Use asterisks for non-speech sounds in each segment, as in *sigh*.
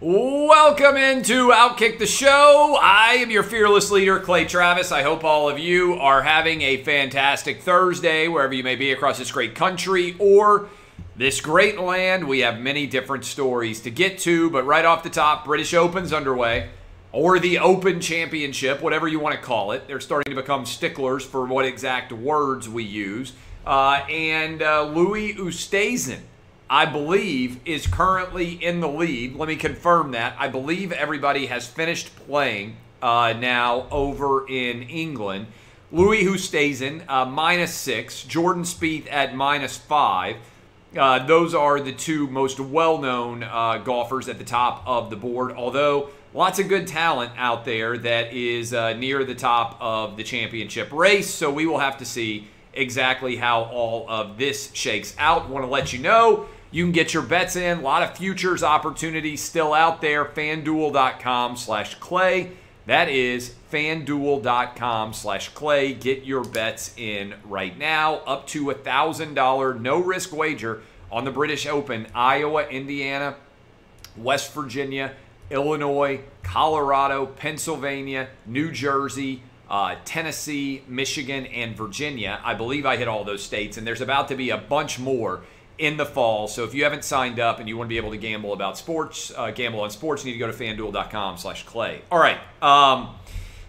Welcome into Outkick the Show. I am your fearless leader, Clay Travis. I hope all of you are having a fantastic Thursday, wherever you may be across this great country or this great land. We have many different stories to get to, but right off the top, British Open's underway, or the Open Championship, whatever you want to call it. They're starting to become sticklers for what exact words we use. Uh, and uh, Louis Oosthuizen I believe, is currently in the lead. Let me confirm that. I believe everybody has finished playing uh, now over in England. Louis Oosthuizen, uh, minus six. Jordan Spieth at minus five. Uh, those are the two most well-known uh, golfers at the top of the board. Although lots of good talent out there that is uh, near the top of the championship race. So we will have to see exactly how all of this shakes out. Want to let you know you can get your bets in. A lot of futures opportunities still out there. FanDuel.com slash Clay. That is FanDuel.com slash Clay. Get your bets in right now. Up to a $1,000 no risk wager on the British Open. Iowa, Indiana, West Virginia, Illinois, Colorado, Pennsylvania, New Jersey, uh, Tennessee, Michigan, and Virginia. I believe I hit all those states, and there's about to be a bunch more in the fall. So if you haven't signed up and you want to be able to gamble about sports, uh, gamble on sports, you need to go to fanduel.com slash clay. All right. Um,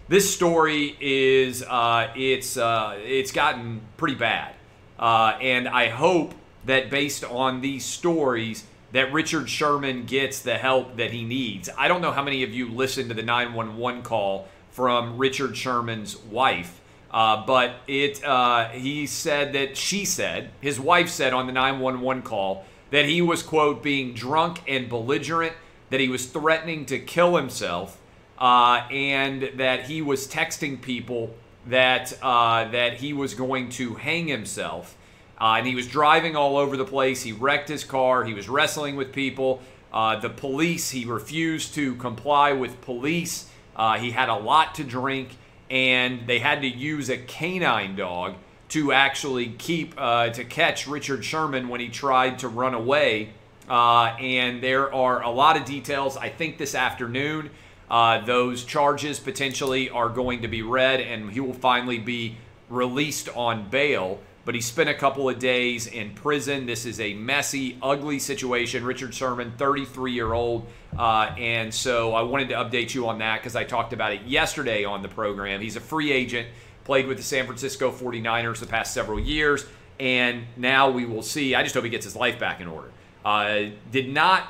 this story is uh, it's uh, it's gotten pretty bad, uh, and I hope that based on these stories that Richard Sherman gets the help that he needs. I don't know how many of you listened to the 911 call from Richard Sherman's wife uh, but it, uh, he said that she said, his wife said on the 911 call that he was, quote, being drunk and belligerent, that he was threatening to kill himself, uh, and that he was texting people that, uh, that he was going to hang himself. Uh, and he was driving all over the place. He wrecked his car. He was wrestling with people. Uh, the police, he refused to comply with police. he had a lot to drink and they had to use a canine dog to actually keep uh, to catch Richard Sherman when he tried to run away. Uh, and there are a lot of details. I think this afternoon, uh, those charges potentially are going to be read, and he will finally be released on bail but he spent a couple of days in prison. This is a messy, ugly situation. Richard Sherman, 33 year old. Uh, and so I wanted to update you on that because I talked about it yesterday on the program. He's a free agent, played with the San Francisco 49ers the past several years. And now we will see. I just hope he gets his life back in order. Uh, did not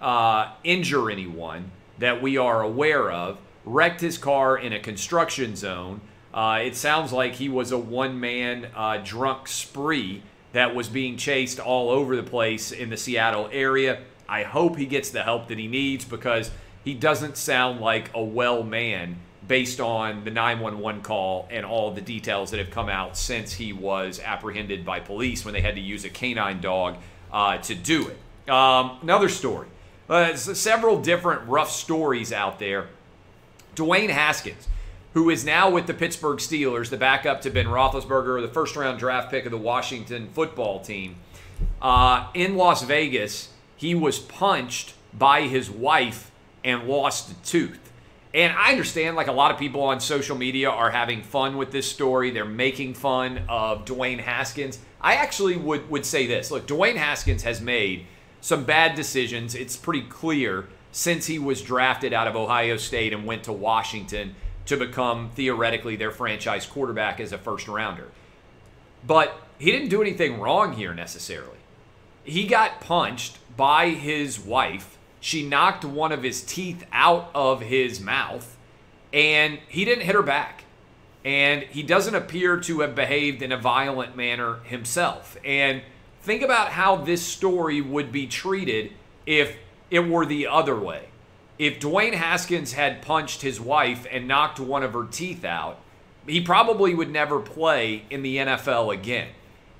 uh, injure anyone that we are aware of, wrecked his car in a construction zone. Uh, it sounds like he was a one man uh, drunk spree that was being chased all over the place in the Seattle area. I hope he gets the help that he needs because he doesn't sound like a well man based on the 911 call and all the details that have come out since he was apprehended by police when they had to use a canine dog uh, to do it. Um, another story. Uh, several different rough stories out there. Dwayne Haskins who is now with the Pittsburgh Steelers, the backup to Ben Roethlisberger, the first round draft pick of the Washington football team. Uh, in Las Vegas, he was punched by his wife and lost a tooth. And I understand, like a lot of people on social media are having fun with this story. They're making fun of Dwayne Haskins. I actually would, would say this look, Dwayne Haskins has made some bad decisions. It's pretty clear since he was drafted out of Ohio State and went to Washington to become theoretically their franchise quarterback as a first rounder. But he didn't do anything wrong here necessarily. He got punched by his wife. She knocked one of his teeth out of his mouth, and he didn't hit her back. And he doesn't appear to have behaved in a violent manner himself. And think about how this story would be treated if it were the other way if Dwayne Haskins had punched his wife and knocked one of her teeth out, he probably would never play in the NFL again.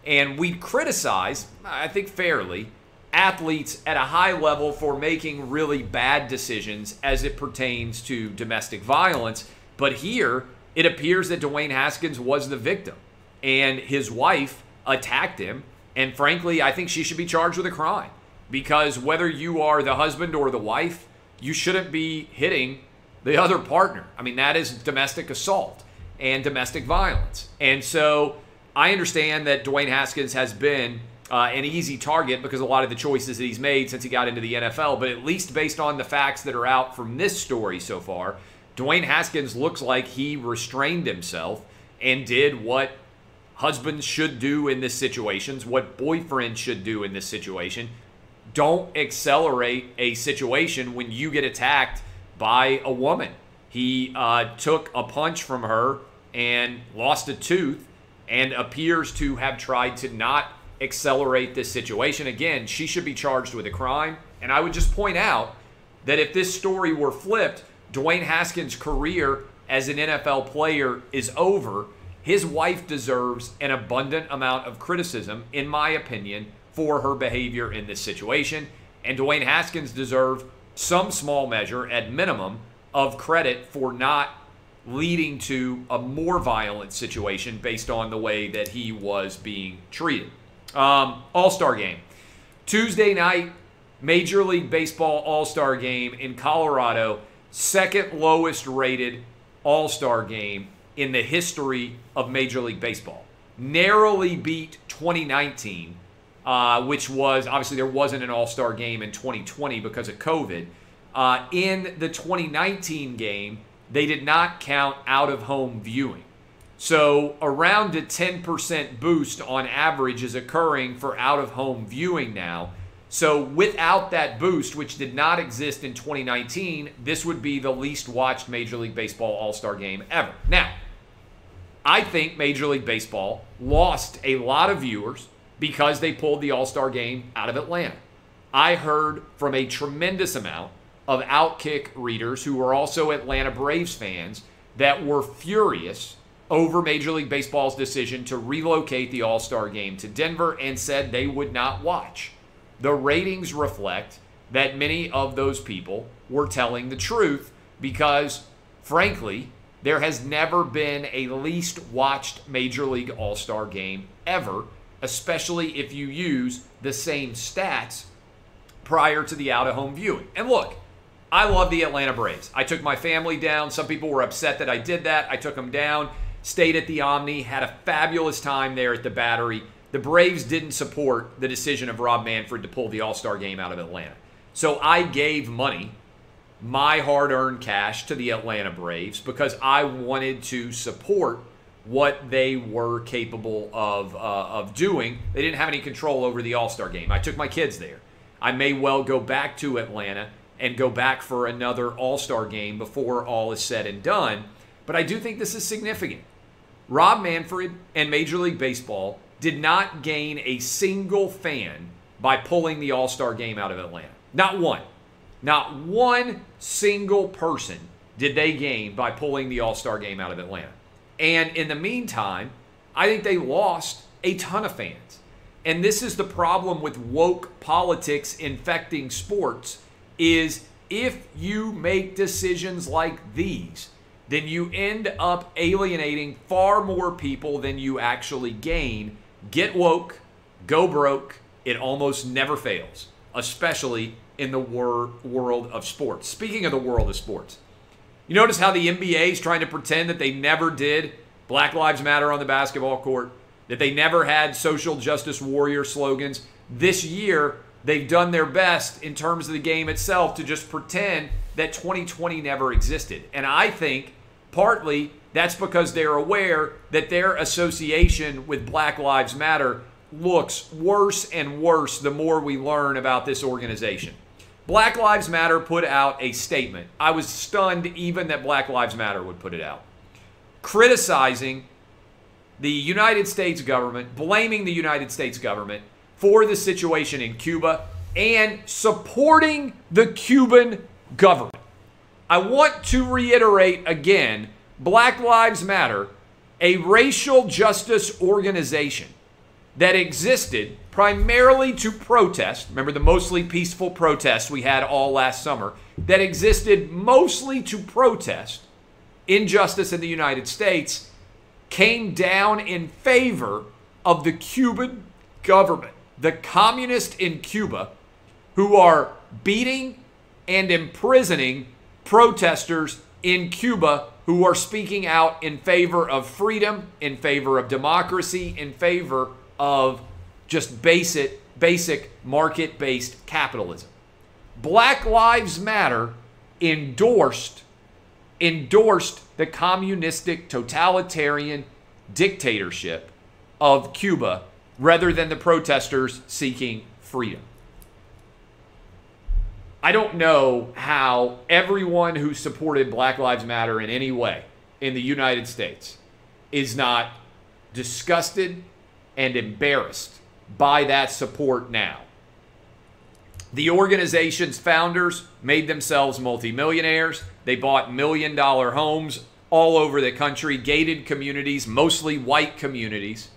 And we criticize, I think fairly, athletes at a high level for making really bad decisions as it pertains to domestic violence. But here, it appears that Dwayne Haskins was the victim, and his wife attacked him. And frankly, I think she should be charged with a crime because whether you are the husband or the wife, you shouldn't be hitting the other partner. I mean, that is domestic assault and domestic violence. And so I understand that Dwayne Haskins has been uh, an easy target because a lot of the choices that he's made since he got into the NFL. But at least based on the facts that are out from this story so far, Dwayne Haskins looks like he restrained himself and did what husbands should do in this situations, what boyfriends should do in this situation. Don't accelerate a situation when you get attacked by a woman. He uh, took a punch from her and lost a tooth and appears to have tried to not accelerate this situation. Again, she should be charged with a crime. And I would just point out that if this story were flipped, Dwayne Haskins' career as an NFL player is over. His wife deserves an abundant amount of criticism, in my opinion, for her behavior in this situation. And Dwayne Haskins deserves some small measure, at minimum, of credit for not leading to a more violent situation based on the way that he was being treated. Um, All Star game. Tuesday night, Major League Baseball All Star game in Colorado, second lowest rated All Star game in the history of Major League Baseball. Narrowly beat 2019, uh, which was obviously there wasn't an All Star game in 2020 because of COVID. Uh, in the 2019 game, they did not count out of home viewing. So, around a 10% boost on average is occurring for out of home viewing now. So, without that boost, which did not exist in 2019, this would be the least watched Major League Baseball All Star game ever. Now, I think Major League Baseball lost a lot of viewers because they pulled the All Star game out of Atlanta. I heard from a tremendous amount of Outkick readers who were also Atlanta Braves fans that were furious over Major League Baseball's decision to relocate the All Star game to Denver and said they would not watch. The ratings reflect that many of those people were telling the truth because, frankly, there has never been a least watched Major League All Star game ever, especially if you use the same stats prior to the out of home viewing. And look, I love the Atlanta Braves. I took my family down. Some people were upset that I did that. I took them down stayed at the Omni, had a fabulous time there at the Battery. The Braves didn't support the decision of Rob Manfred to pull the All Star game out of Atlanta. So I gave money, my hard earned cash, to the Atlanta Braves because I wanted to support what they were capable of, uh, of doing. They didn't have any control over the All Star game. I took my kids there. I may well go back to Atlanta and go back for another All Star game before all is said and done. But I do think this is significant. Rob Manfred and Major League Baseball did not gain a single fan by pulling the All Star game out of Atlanta. Not one. Not one single person did they gain by pulling the All Star game out of Atlanta. And in the meantime, I think they lost a ton of fans. And this is the problem with woke politics infecting sports is if you make decisions like these, then you end up alienating far more people than you actually gain. Get woke, go broke. It almost never fails, especially in the wor- world of sports. Speaking of the world of sports, you notice how the NBA is trying to pretend that they never did Black Lives Matter on the basketball court, that they never had social justice warrior slogans. This year, they've done their best in terms of the game itself to just pretend that 2020 never existed. And I think Partly, that's because they're aware that their association with Black Lives Matter looks worse and worse the more we learn about this organization. Black Lives Matter put out a statement. I was stunned even that Black Lives Matter would put it out, criticizing the United States government, blaming the United States government for the situation in Cuba, and supporting the Cuban government. I want to reiterate again Black Lives Matter, a racial justice organization that existed primarily to protest. Remember the mostly peaceful protests we had all last summer that existed mostly to protest injustice in the United States came down in favor of the Cuban government, the communists in Cuba who are beating and imprisoning protesters in Cuba who are speaking out in favor of freedom, in favor of democracy, in favor of just basic basic market-based capitalism. Black Lives Matter endorsed endorsed the communistic totalitarian dictatorship of Cuba rather than the protesters seeking freedom. I don't know how everyone who supported Black Lives Matter in any way in the United States is not disgusted and embarrassed by that support now. The organization's founders made themselves multimillionaires. They bought million dollar homes all over the country, gated communities, mostly white communities.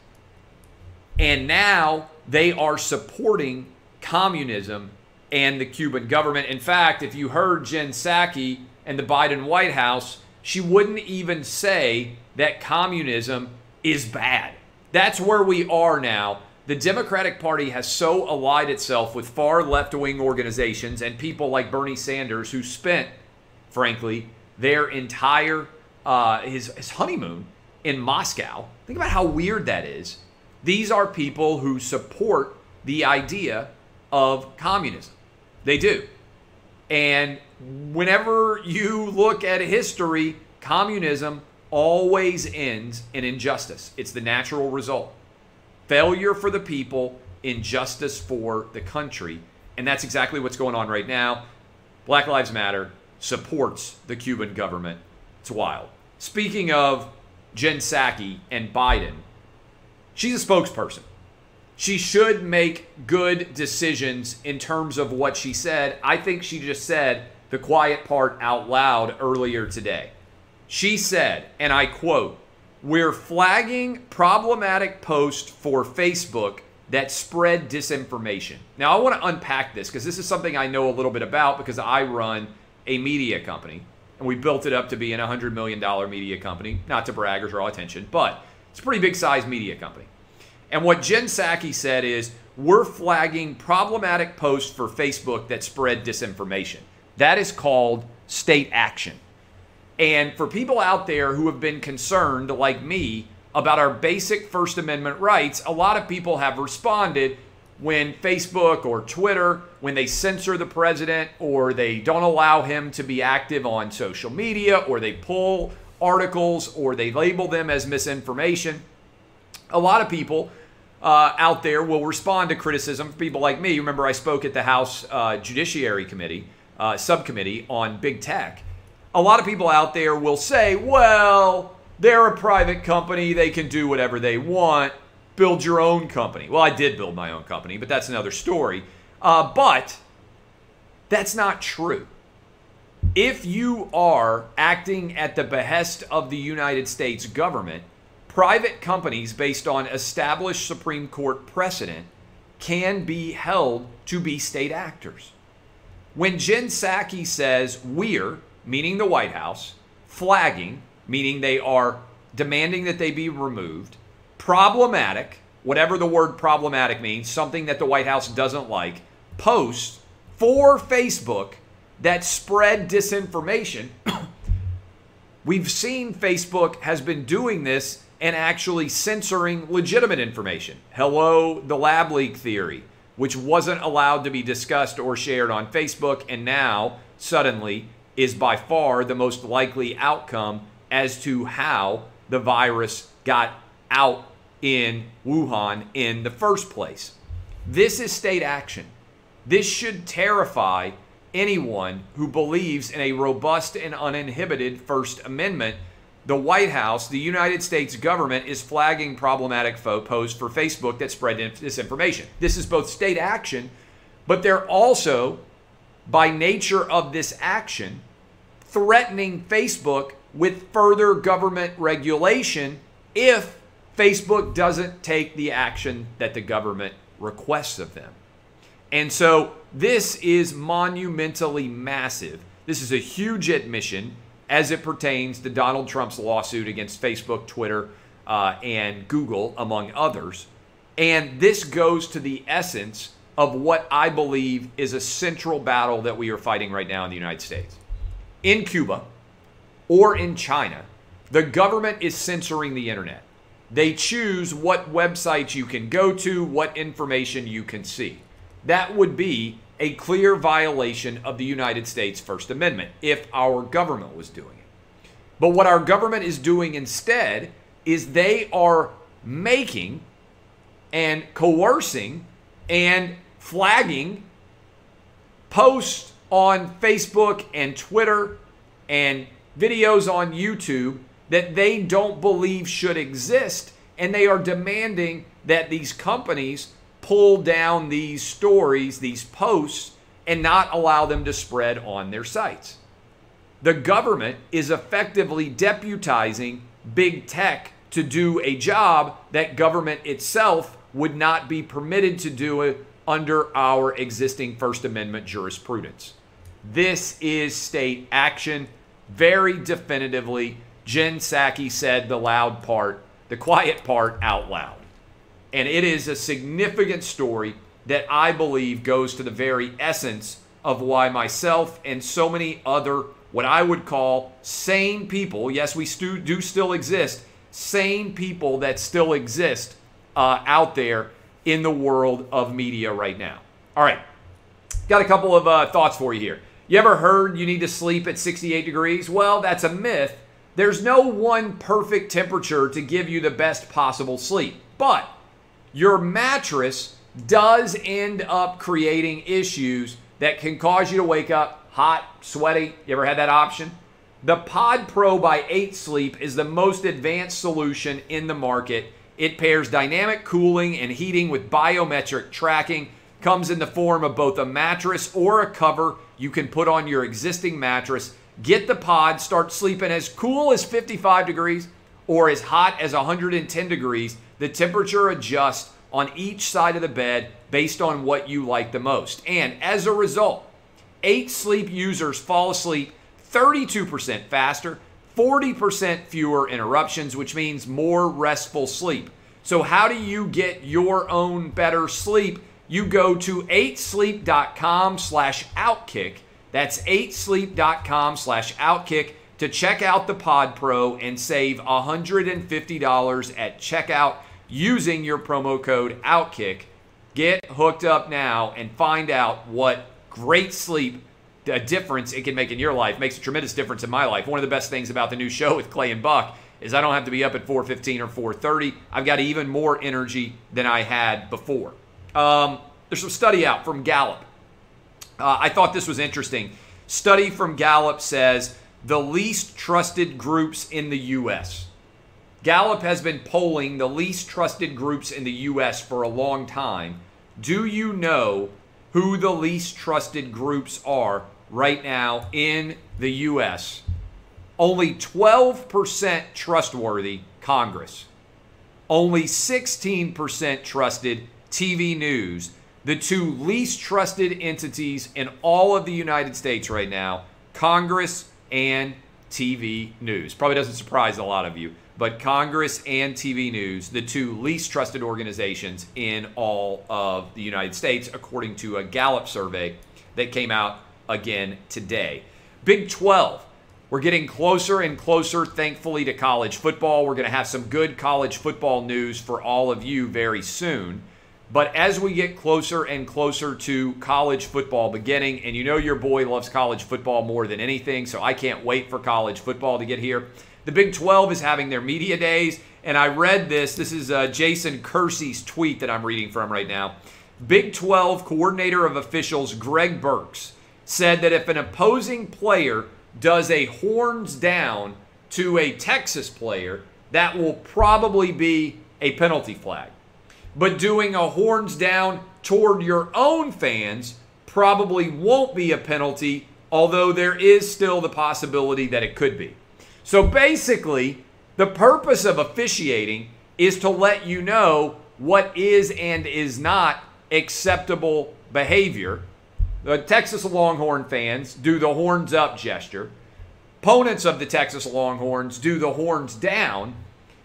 And now they are supporting communism and the Cuban government. In fact, if you heard Jen Psaki and the Biden White House, she wouldn't even say that communism is bad. That's where we are now. The Democratic Party has so allied itself with far left wing organizations and people like Bernie Sanders, who spent, frankly, their entire uh, his, his honeymoon in Moscow. Think about how weird that is. These are people who support the idea of communism. They do. And whenever you look at history, communism always ends in injustice. It's the natural result. Failure for the people, injustice for the country. And that's exactly what's going on right now. Black Lives Matter supports the Cuban government. It's wild. Speaking of Jen Psaki and Biden, she's a spokesperson. She should make good decisions in terms of what she said. I think she just said the quiet part out loud earlier today. She said, and I quote, We're flagging problematic posts for Facebook that spread disinformation. Now, I want to unpack this because this is something I know a little bit about because I run a media company and we built it up to be an $100 million media company. Not to brag or draw attention, but it's a pretty big size media company. And what Jen Psaki said is, we're flagging problematic posts for Facebook that spread disinformation. That is called state action. And for people out there who have been concerned, like me, about our basic First Amendment rights, a lot of people have responded when Facebook or Twitter, when they censor the president or they don't allow him to be active on social media or they pull articles or they label them as misinformation, a lot of people uh, out there will respond to criticism. People like me, remember I spoke at the House uh, Judiciary Committee, uh, subcommittee on big tech. A lot of people out there will say, well, they're a private company, they can do whatever they want build your own company. Well, I did build my own company, but that's another story. Uh, but that's not true. If you are acting at the behest of the United States government, private companies, based on established Supreme Court precedent, can be held to be state actors. When Jen Psaki says we're, meaning the White House, flagging, meaning they are demanding that they be removed, problematic, whatever the word problematic means, something that the White House doesn't like, posts for Facebook that spread disinformation. *coughs* We've seen Facebook has been doing this and actually censoring legitimate information. Hello, the lab leak theory, which wasn't allowed to be discussed or shared on Facebook, and now suddenly is by far the most likely outcome as to how the virus got out in Wuhan in the first place. This is state action. This should terrify anyone who believes in a robust and uninhibited First Amendment. The White House, the United States government, is flagging problematic posts for Facebook that spread disinformation. This is both state action, but they're also, by nature of this action, threatening Facebook with further government regulation if Facebook doesn't take the action that the government requests of them. And so this is monumentally massive. This is a huge admission as it pertains to Donald Trump's lawsuit against Facebook, Twitter, uh, and Google, among others. And this goes to the essence of what I believe is a central battle that we are fighting right now in the United States. In Cuba or in China, the government is censoring the internet. They choose what websites you can go to, what information you can see. That would be a clear violation of the United States First Amendment if our government was doing it. But what our government is doing instead is they are making and coercing and flagging posts on Facebook and Twitter and videos on YouTube that they don't believe should exist. And they are demanding that these companies pull down these stories, these posts, and not allow them to spread on their sites. The government is effectively deputizing big tech to do a job that government itself would not be permitted to do under our existing First Amendment jurisprudence. This is state action very definitively. Jen Psaki said the loud part, the quiet part out loud. And it is a significant story that I believe goes to the very essence of why myself and so many other, what I would call sane people, yes, we stu- do still exist, sane people that still exist uh, out there in the world of media right now. All right, got a couple of uh, thoughts for you here. You ever heard you need to sleep at 68 degrees? Well, that's a myth. There's no one perfect temperature to give you the best possible sleep. But your mattress does end up creating issues that can cause you to wake up hot, sweaty. You ever had that option? The Pod Pro by 8 Sleep is the most advanced solution in the market. It pairs dynamic cooling and heating with biometric tracking comes in the form of both a mattress or a cover you can put on your existing mattress. Get the pod, start sleeping as cool as 55 degrees or as hot as 110 degrees. The temperature adjusts on each side of the bed based on what you like the most. And as a result, 8 sleep users fall asleep 32% faster, 40% fewer interruptions, which means more restful sleep. So, how do you get your own better sleep? you go to 8sleep.com slash outkick. That's 8sleep.com slash outkick to check out the Pod Pro and save $150 at checkout using your promo code OUTKICK. Get hooked up now and find out what great sleep a difference it can make in your life. Makes a tremendous difference in my life. One of the best things about the new show with Clay and Buck is I don't have to be up at 4:15 or 4:30. I've got even more energy than I had before. Um, there's some study out from Gallup. Uh, I thought this was interesting. Study from Gallup says the least trusted groups in the U.S. Gallup has been polling the least trusted groups in the U.S. for a long time. Do you know who the least trusted groups are right now in the U.S.? Only 12% trustworthy Congress. Only 16% trusted TV news, the two least trusted entities in all of the United States right now Congress and TV news. Probably doesn't surprise a lot of you, but Congress and TV news, the two least trusted organizations in all of the United States, according to a Gallup survey that came out again today. Big 12. We're getting closer and closer, thankfully, to college football. We're going to have some good college football news for all of you very soon. But as we get closer and closer to college football beginning, and you know your boy loves college football more than anything, so I can't wait for college football to get here. The Big 12 is having their media days, and I read this. This is uh, Jason Kersey's tweet that I'm reading from right now. Big 12 coordinator of officials Greg Burks said that if an opposing player does a horns down to a Texas player, that will probably be a penalty flag but doing a horns down toward your own fans probably won't be a penalty although there is still the possibility that it could be. So basically, the purpose of officiating is to let you know what is and is not acceptable behavior. The Texas Longhorn fans do the horns up gesture. Opponents of the Texas Longhorns do the horns down.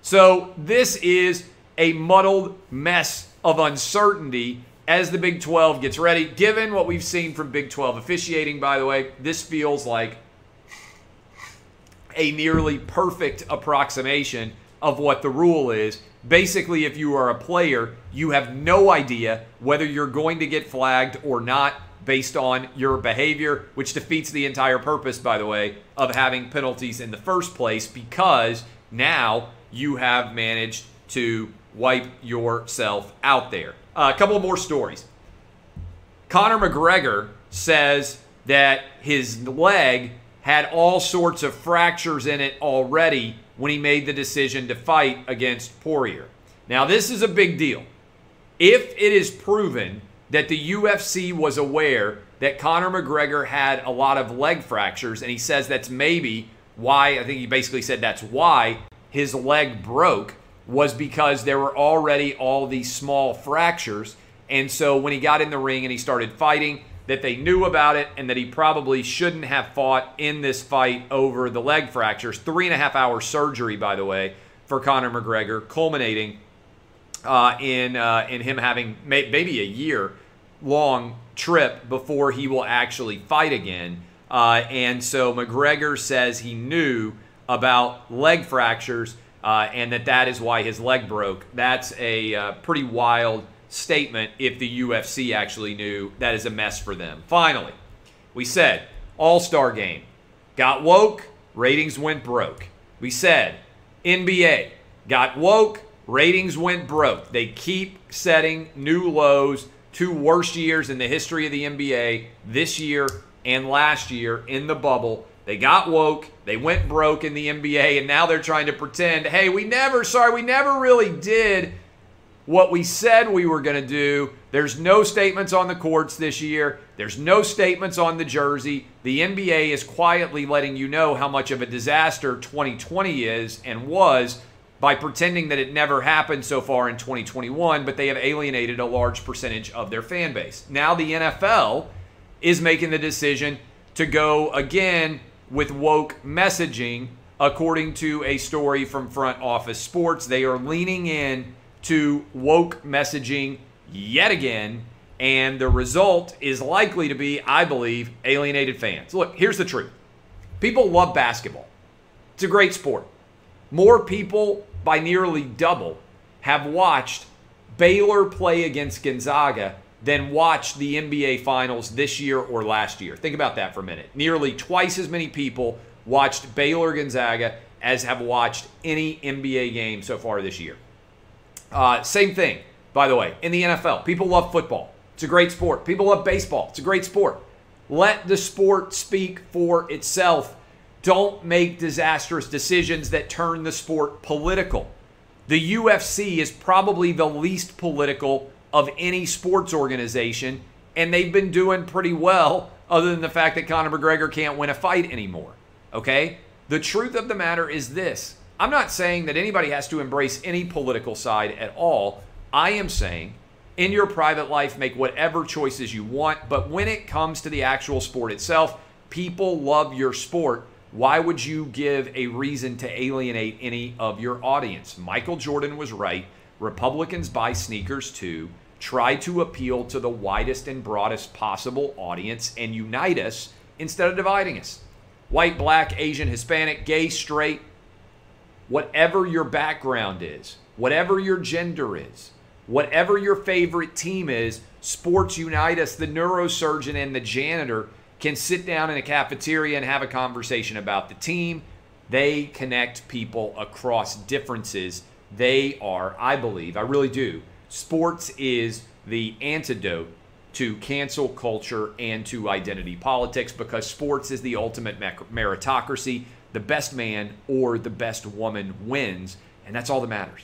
So this is a muddled mess of uncertainty as the Big 12 gets ready. Given what we've seen from Big 12 officiating, by the way, this feels like a nearly perfect approximation of what the rule is. Basically, if you are a player, you have no idea whether you're going to get flagged or not based on your behavior, which defeats the entire purpose, by the way, of having penalties in the first place because now you have managed to wipe yourself out there. Uh, a couple more stories. Conor McGregor says that his leg had all sorts of fractures in it already when he made the decision to fight against Poirier. Now, this is a big deal. If it is proven that the UFC was aware that Conor McGregor had a lot of leg fractures, and he says that's maybe why, I think he basically said that's why his leg broke, was because there were already all these small fractures. And so when he got in the ring and he started fighting, that they knew about it and that he probably shouldn't have fought in this fight over the leg fractures. Three and a half hour surgery, by the way, for Conor McGregor, culminating uh, in uh, in him having may- maybe a year long trip before he will actually fight again. Uh, and so McGregor says he knew about leg fractures uh, and that that is why his leg broke. That's a uh, pretty wild statement if the UFC actually knew. That is a mess for them. Finally, we said All Star game got woke, ratings went broke. We said NBA got woke, ratings went broke. They keep setting new lows, two worst years in the history of the NBA this year and last year in the bubble. They got woke, they went broke in the NBA, and now they're trying to pretend, hey, we never, sorry, we never really did what we said we were going to do. There's no statements on the courts this year. There's no statements on the jersey. The NBA is quietly letting you know how much of a disaster 2020 is and was by pretending that it never happened so far in 2021, but they have alienated a large percentage of their fan base. Now the NFL is making the decision to go again with woke messaging, according to a story from Front Office Sports. They are leaning in to woke messaging yet again, and the result is likely to be, I believe, alienated fans. Look, here's the truth people love basketball, it's a great sport. More people, by nearly double, have watched Baylor play against Gonzaga than watched the NBA Finals this year or last year. Think about that for a minute. Nearly twice as many people watched Baylor Gonzaga as have watched any NBA game so far this year. Uh, same thing, by the way, in the NFL. People love football. It's a great sport. People love baseball. It's a great sport. Let the sport speak for itself. Don't make disastrous decisions that turn the sport political. The UFC is probably the least political of any sports organization, and they've been doing pretty well, other than the fact that Conor McGregor can't win a fight anymore. Okay? The truth of the matter is this I'm not saying that anybody has to embrace any political side at all. I am saying in your private life, make whatever choices you want, but when it comes to the actual sport itself, people love your sport. Why would you give a reason to alienate any of your audience? Michael Jordan was right. Republicans buy sneakers too try to appeal to the widest and broadest possible audience and unite us instead of dividing us. White, black, Asian, Hispanic, gay, straight, whatever your background is, whatever your gender is, whatever your favorite team is, sports unite us. The neurosurgeon and the janitor can sit down in a cafeteria and have a conversation about the team. They connect people across differences. They are, I believe, I really do, sports is the antidote to cancel culture and to identity politics because sports is the ultimate meritocracy. The best man or the best woman wins, and that's all that matters.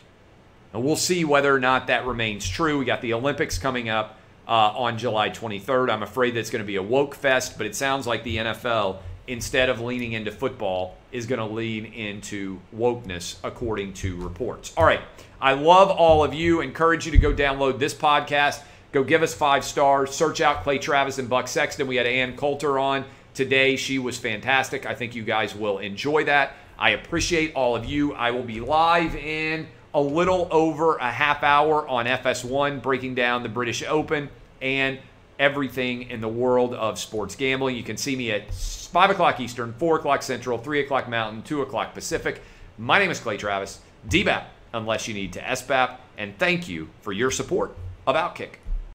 And we'll see whether or not that remains true. We got the Olympics coming up uh, on July 23rd. I'm afraid that's going to be a woke fest, but it sounds like the NFL, instead of leaning into football, is going to lean into wokeness, according to reports. All right. I love all of you. Encourage you to go download this podcast. Go give us five stars. Search out Clay Travis and Buck Sexton. We had Ann Coulter on today. She was fantastic. I think you guys will enjoy that. I appreciate all of you. I will be live in a little over a half hour on FS1, breaking down the British Open and everything in the world of sports gambling. You can see me at 5 o'clock Eastern, 4 o'clock Central, 3 o'clock Mountain, 2 o'clock Pacific. My name is Clay Travis, DBAP, unless you need to SBAP, and thank you for your support of Outkick.